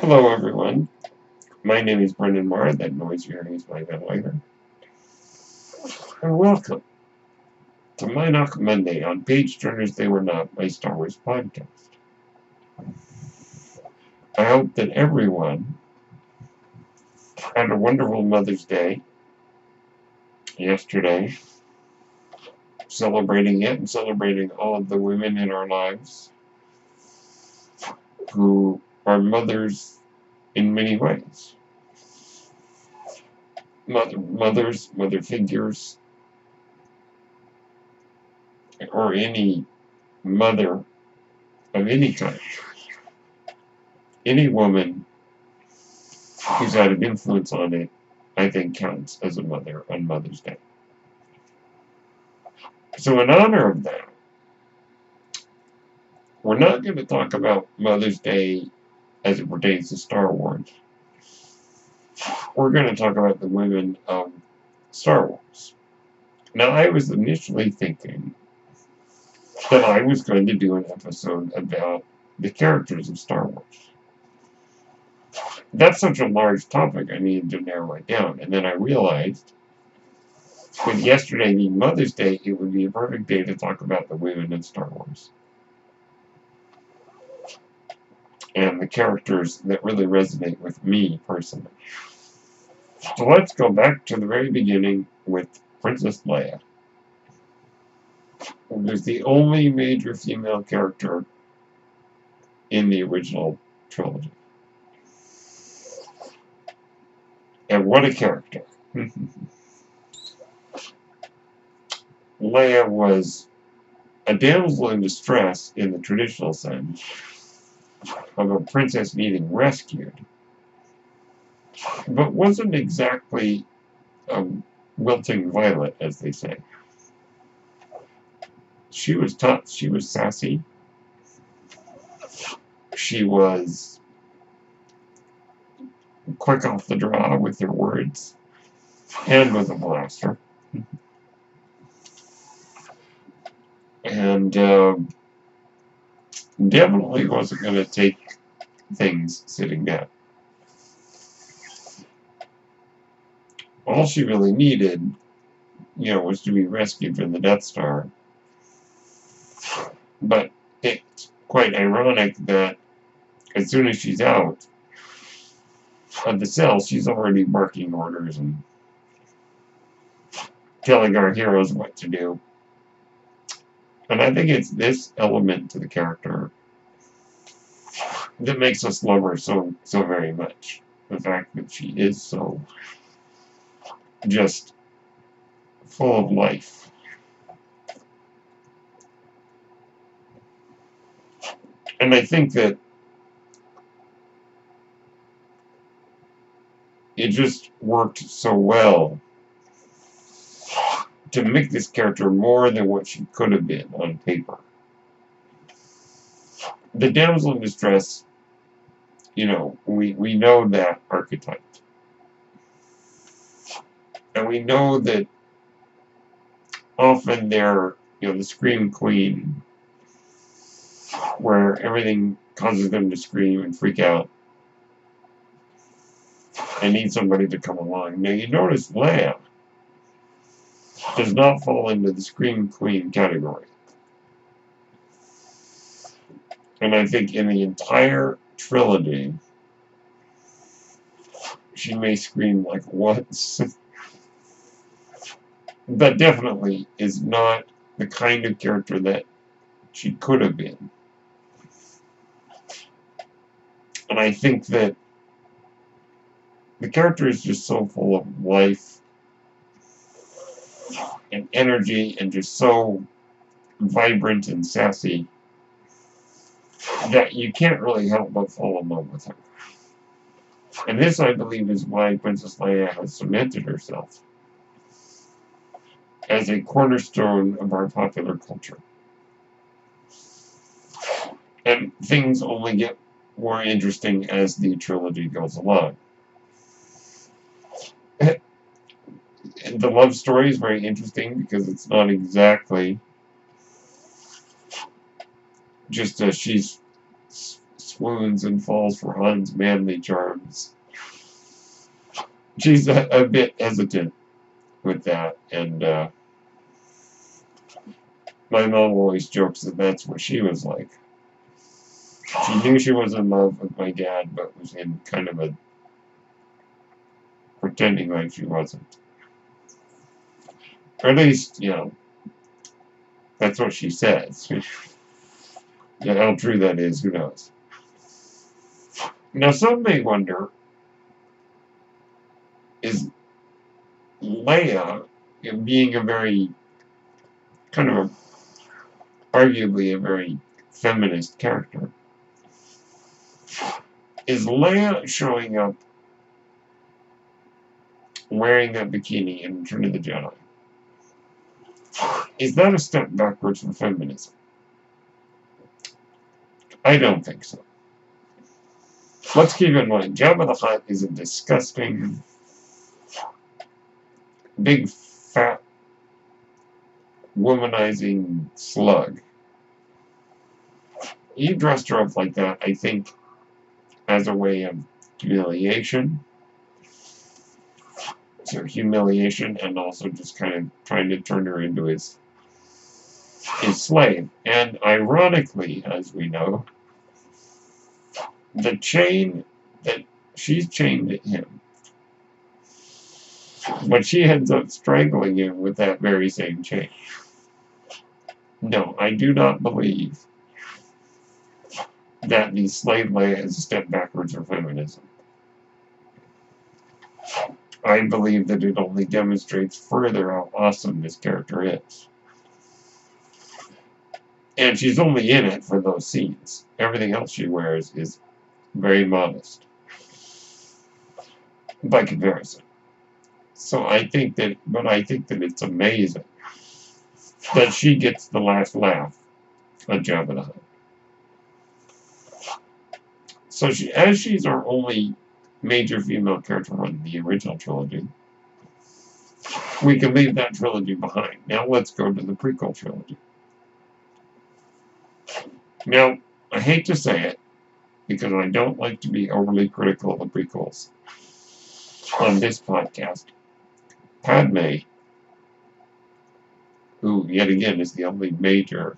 Hello everyone, my name is Brendan Marr, that noise you're hearing is my ventilator. And welcome to Minoc Monday on Page Turners They Were Not, my Star Wars podcast. I hope that everyone had a wonderful Mother's Day yesterday, celebrating it and celebrating all of the women in our lives who are mothers in many ways. Mother, mothers, mother figures, or any mother of any kind. Any woman who's had an influence on it, I think counts as a mother on Mother's Day. So in honor of that, we're not going to talk about Mother's Day as it pertains to Star Wars. We're going to talk about the women of Star Wars. Now, I was initially thinking that I was going to do an episode about the characters of Star Wars. That's such a large topic, I needed to narrow it down. And then I realized, with yesterday being Mother's Day, it would be a perfect day to talk about the women in Star Wars. And the characters that really resonate with me personally. So let's go back to the very beginning with Princess Leia. Who's the only major female character in the original trilogy. And what a character. Leia was a damsel in distress in the traditional sense of a princess needing rescued, but wasn't exactly a wilting violet, as they say. She was tough. She was sassy. She was quick off the draw with her words and with a blaster. and uh, definitely wasn't going to take things sitting down. All she really needed, you know, was to be rescued from the Death Star. But it's quite ironic that as soon as she's out of the cell, she's already barking orders and telling our heroes what to do. And I think it's this element to the character that makes us love her so so very much. The fact that she is so just full of life. And I think that it just worked so well to make this character more than what she could have been on paper. The damsel in distress, you know, we, we know that archetype. And we know that often they're, you know, the scream queen, where everything causes them to scream and freak out I need somebody to come along. Now you notice Leia does not fall into the Scream Queen category. And I think in the entire trilogy, she may scream like once. but definitely is not the kind of character that she could have been. And I think that the character is just so full of life and energy and just so vibrant and sassy that you can't really help but fall in love with her. And this, I believe, is why Princess Leia has cemented herself as a cornerstone of our popular culture. And things only get more interesting as the trilogy goes along. The love story is very interesting because it's not exactly just a she's swoons and falls for Han's manly charms. She's a, a bit hesitant with that, and uh, my mom always jokes that that's what she was like. She knew she was in love with my dad, but was in kind of a pretending like she wasn't. Or at least, you know, that's what she says. yeah, how true that is, who knows. Now, some may wonder, is Leia, being a very, kind of a, arguably a very feminist character, is Leia showing up wearing that bikini in Return of the Jedi? Is that a step backwards for feminism? I don't think so. Let's keep in mind, Jabba the Hutt is a disgusting, big, fat, womanizing slug. You dressed her up like that, I think, as a way of humiliation. So humiliation and also just kind of trying to turn her into his his slave. And ironically, as we know, the chain that she's chained him, but she ends up strangling him with that very same chain. No, I do not believe that the slave Leia is a step backwards for feminism. I believe that it only demonstrates further how awesome this character is. And she's only in it for those scenes. Everything else she wears is very modest by comparison. So I think that, but I think that it's amazing that she gets the last laugh on Jabba the Hutt. So she, as she's our only major female character in the original trilogy, we can leave that trilogy behind. Now let's go to the prequel trilogy. Now, I hate to say it, because I don't like to be overly critical of the prequels on this podcast. Padme, who yet again is the only major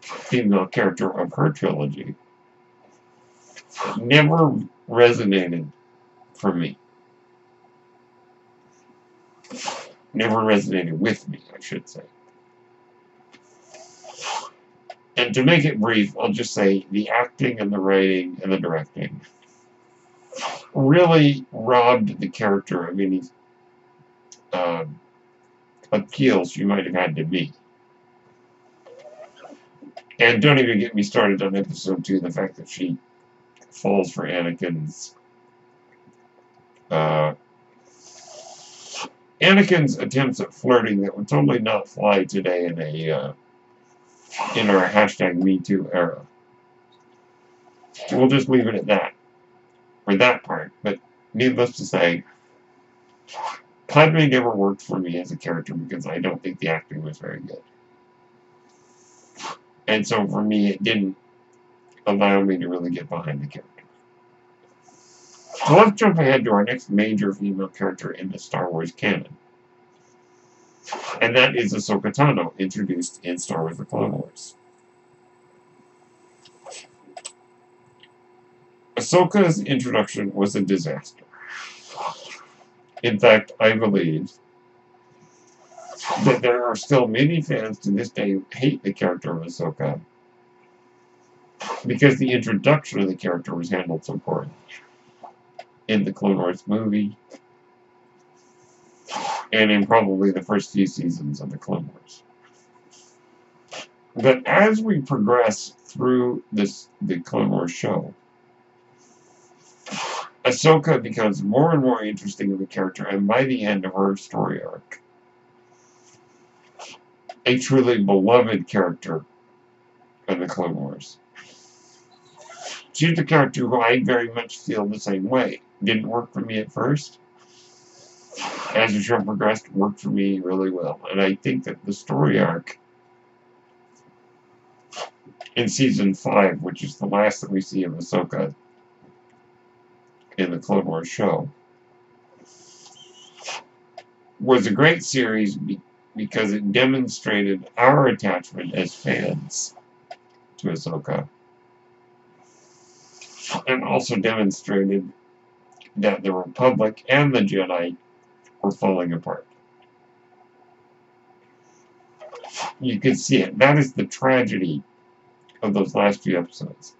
female character of her trilogy, never resonated for me. Never resonated with me, I should say. And to make it brief, I'll just say the acting and the writing and the directing really robbed the character of any uh, appeals you might have had to me. And don't even get me started on episode two, the fact that she falls for Anakin's uh, Anakin's attempts at flirting that would totally not fly today in a uh, in our hashtag MeToo era. we'll just leave it at that for that part. But needless to say, Padme never worked for me as a character because I don't think the acting was very good. And so for me, it didn't allow me to really get behind the character. Let's jump ahead to our next major female character in the Star Wars canon. And that is Ahsoka Tano, introduced in Star Wars The Clone Wars. Ahsoka's introduction was a disaster. In fact, I believe that there are still many fans to this day who hate the character of Ahsoka because the introduction of the character was handled so poorly. In the Clone Wars movie, and in probably the first few seasons of the Clone Wars. But as we progress through this the Clone Wars show, Ahsoka becomes more and more interesting of a character, and by the end of her story arc, a truly beloved character in the Clone Wars. She's a character who I very much feel the same way. Didn't work for me at first. As the show progressed, worked for me really well. And I think that the story arc in season five, which is the last that we see of Ahsoka in the Clone Wars show, was a great series be because it demonstrated our attachment as fans to Ahsoka. And also demonstrated that the Republic and the Jedi were falling apart. You can see it. That is the tragedy of those last few episodes.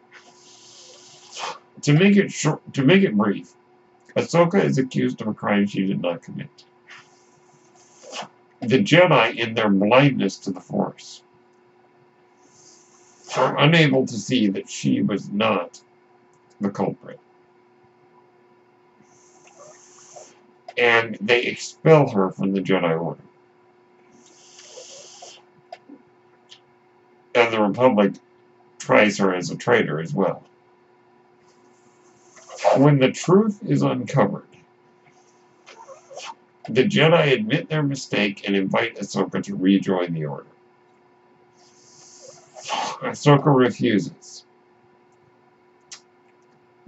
To make it short, to make it brief, Ahsoka is accused of a crime she did not commit. The Jedi, in their blindness to the Force, are unable to see that she was not the culprit. And they expel her from the Jedi Order. And the Republic tries her as a traitor as well. When the truth is uncovered, the Jedi admit their mistake and invite Ahsoka to rejoin the Order. Ahsoka refuses.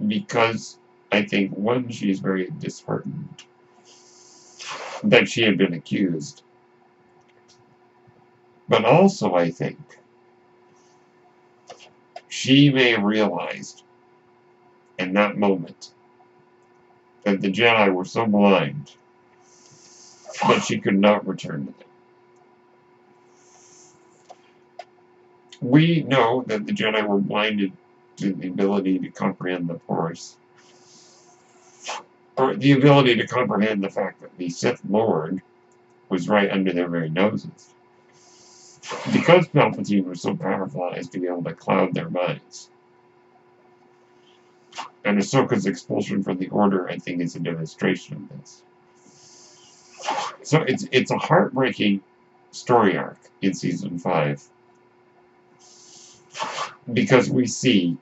Because I think, one, she's very disheartened that she had been accused. But also, I think, she may have realized in that moment that the Jedi were so blind that she could not return to them. We know that the Jedi were blinded to the ability to comprehend the Force, or the ability to comprehend the fact that the Sith Lord was right under their very noses because Palpatine was so powerful as to be able to cloud their minds. And Ahsoka's expulsion from the Order, I think, is a demonstration of this. So it's it's a heartbreaking story arc in season five because we see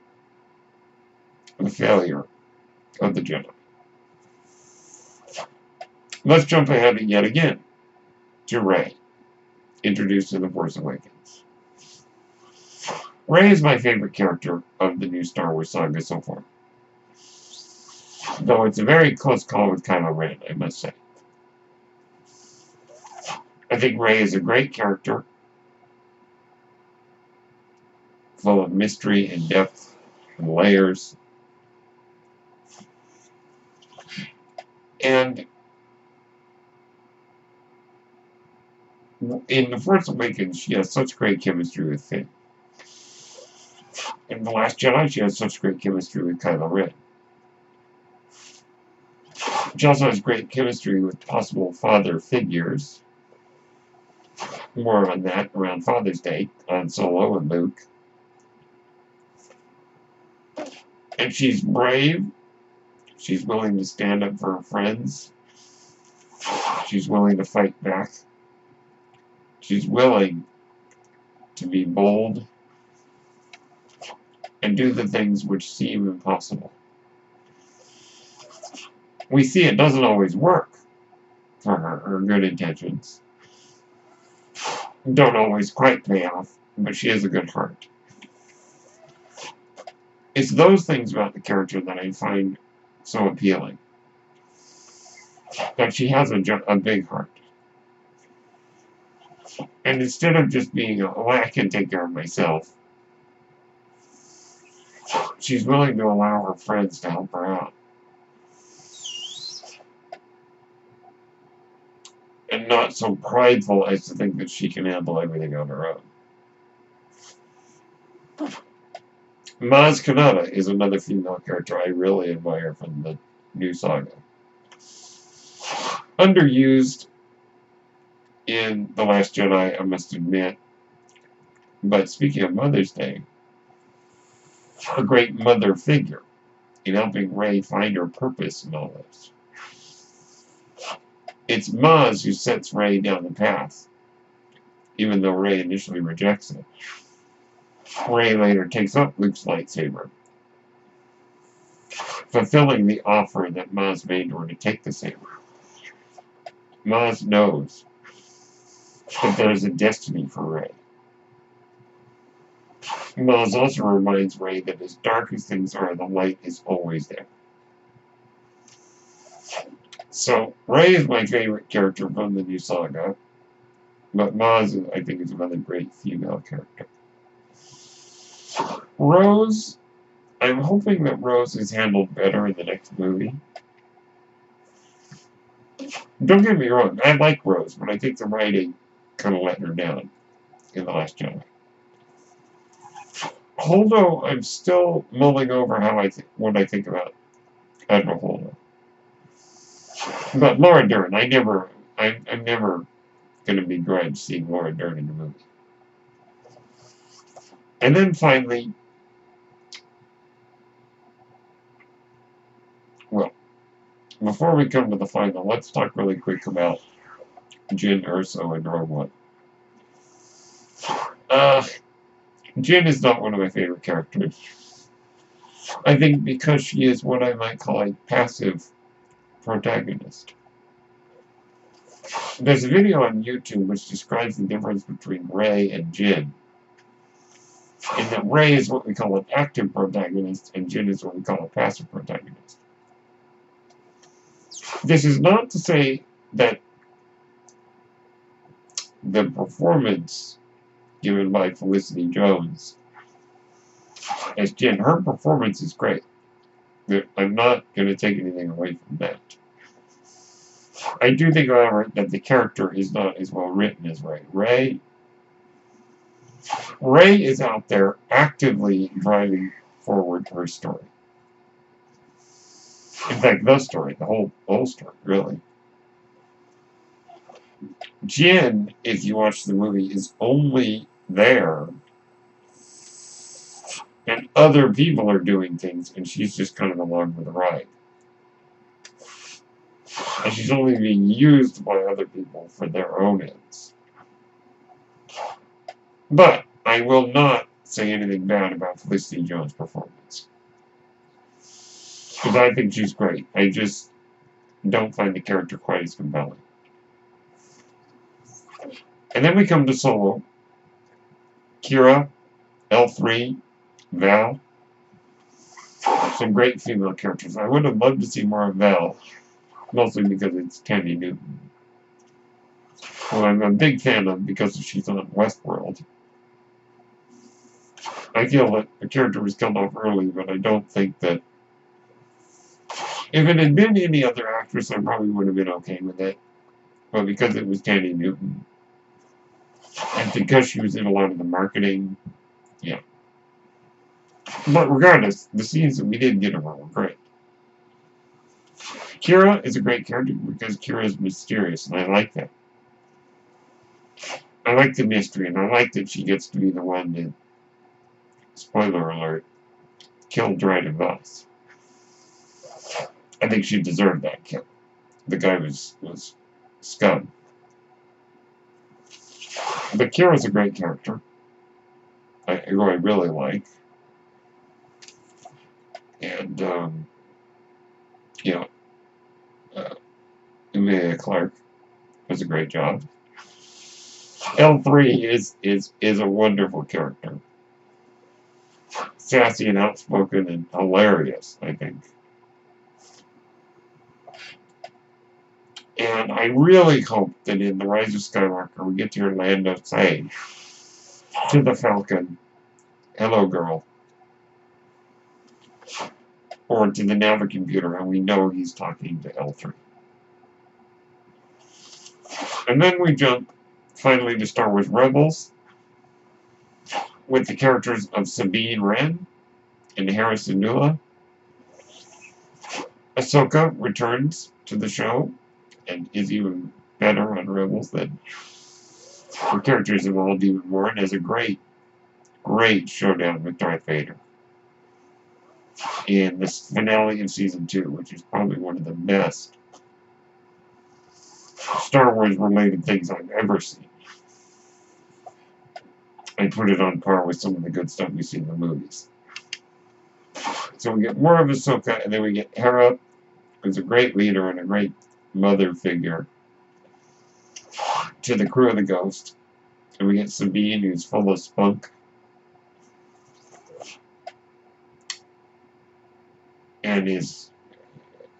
the failure of the Jedi. Let's jump ahead yet again to Rey introduced in The Force Awakens. Rey is my favorite character of the new Star Wars saga so far. Though it's a very close call with Kylo Ren, I must say. I think Rey is a great character, full of mystery and depth and layers. And in The Force Awakens, she has such great chemistry with Finn. In The Last Jedi, she has such great chemistry with Kylo Ren. She also has great chemistry with possible father figures. More on that around Father's Day on Solo and Luke. And she's brave. She's willing to stand up for her friends. She's willing to fight back. She's willing to be bold and do the things which seem impossible. We see it doesn't always work for her, her good intentions. Don't always quite pay off, but she has a good heart. It's those things about the character that I find so appealing. That she has a, a big heart. And instead of just being, oh, I can take care of myself, she's willing to allow her friends to help her out. And not so prideful as to think that she can handle everything on her own. Maz Kanata is another female character I really admire from the new saga. Underused in The Last Jedi, I must admit. But speaking of Mother's Day, a great mother figure in helping Rey find her purpose in all this. It's Maz who sets Rey down the path, even though Rey initially rejects it. Rey later takes up Luke's lightsaber, fulfilling the offer that Maz made her to take the saber. Maz knows that there is a destiny for Rey. Maz also reminds Rey that as dark as things are, the light is always there. So, Rey is my favorite character from the new saga, but Maz, I think, is another great female character. Rose, I'm hoping that Rose is handled better in the next movie. Don't get me wrong, I like Rose, but I think the writing kind of let her down in The Last Jedi. Holdo, I'm still mulling over how I th what I think about Admiral Holdo. But Laura Dern, I never, I, I'm never going to be begrudge seeing Laura Dern in the movie. And then finally, well, before we come to the final, let's talk really quick about Jyn Erso and Rogue. Uh, Jyn is not one of my favorite characters. I think because she is what I might call a passive protagonist. There's a video on YouTube which describes the difference between Rey and Jyn. In that Rey is what we call an active protagonist, and Jyn is what we call a passive protagonist. This is not to say that the performance given by Felicity Jones as Jyn, her performance is great. I'm not going to take anything away from that. I do think, however, that the character is not as well written as Ray. Rey, Rey is out there actively driving forward her story. In fact, the story, the whole, whole story, really. Jyn, if you watch the movie, is only there and other people are doing things and she's just kind of along for the ride. And she's only being used by other people for their own ends. But I will not say anything bad about Felicity Jones' performance. Because I think she's great. I just don't find the character quite as compelling. And then we come to Solo. Qi'ra, L3, Val. Some great female characters. I would have loved to see more of Val, mostly because it's Thandie Newton. Who I'm a big fan of because she's on Westworld. I feel that the character was killed off early, but I don't think that if it had been any other actress, I probably would have been okay with it. But because it was Thandie Newton, and because she was in a lot of the marketing, yeah. But regardless, the scenes that we did get her were great. Qi'ra is a great character because Qi'ra is mysterious, and I like that. I like the mystery, and I like that she gets to be the one to, spoiler alert, kill Dryden Voss. I think she deserved that kill. The guy was, was scum. But Qi'ra's a great character. I, who I really like. And, um, you know, uh, Emilia Clarke does a great job. L3 is, is, is a wonderful character. Sassy and outspoken and hilarious, I think. And I really hope that in The Rise of Skywalker we get to hear Lando say to the Falcon, Hello, girl. Or to the Navicomputer, and we know he's talking to L3. And then we jump finally to Star Wars Rebels with the characters of Sabine Wren and Hera Syndulla. Ahsoka returns to the show and is even better on Rebels than her characters evolved even more and has a great, great showdown with Darth Vader in this finale of season two, which is probably one of the best Star Wars related things I've ever seen and put it on par with some of the good stuff we see in the movies. So we get more of Ahsoka, and then we get Hera, who's a great leader and a great mother figure to the crew of the Ghost. And we get Sabine, who's full of spunk. And is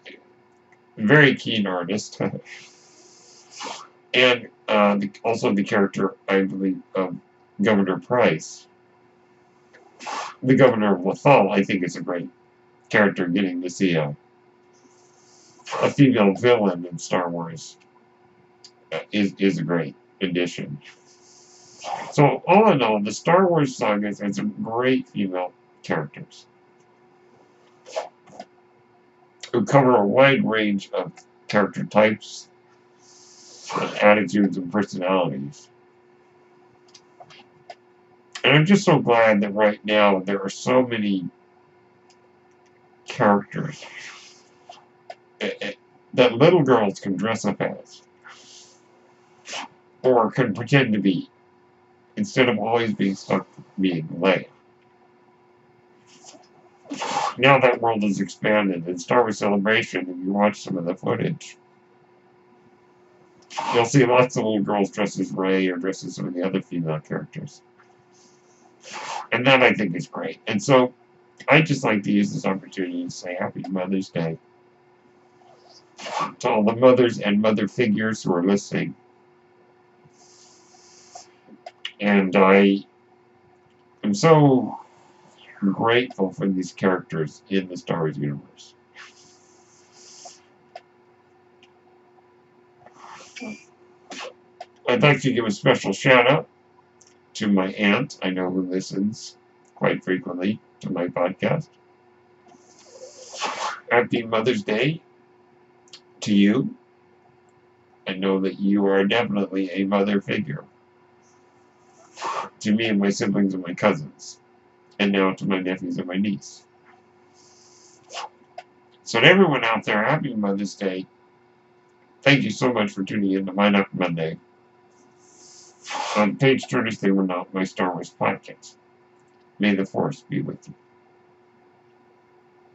a very keen artist. and uh, the, also the character, I believe, of Governor Pryce. The governor of Lothal, I think, is a great character getting to see a, a female villain in Star Wars uh, is, is a great addition. So, all in all, the Star Wars saga has some great female characters who cover a wide range of character types, attitudes, and personalities. And I'm just so glad that right now there are so many characters that little girls can dress up as or can pretend to be instead of always being stuck being Leia. Now that world has expanded in Star Wars Celebration, if you watch some of the footage, you'll see lots of little girls dressed as Rey or dressed as some of the other female characters. And that I think is great. And so I'd just like to use this opportunity to say Happy Mother's Day to all the mothers and mother figures who are listening. And I am so grateful for these characters in the Star Wars universe. I'd like to give a special shout out to my aunt, I know who listens quite frequently to my podcast. Happy Mother's Day to you. I know that you are definitely a mother figure to me and my siblings and my cousins, and now to my nephews and my niece. So to everyone out there, happy Mother's Day. Thank you so much for tuning in to Mind Up Monday on page 33 of my Star Wars podcast. May the Force be with you.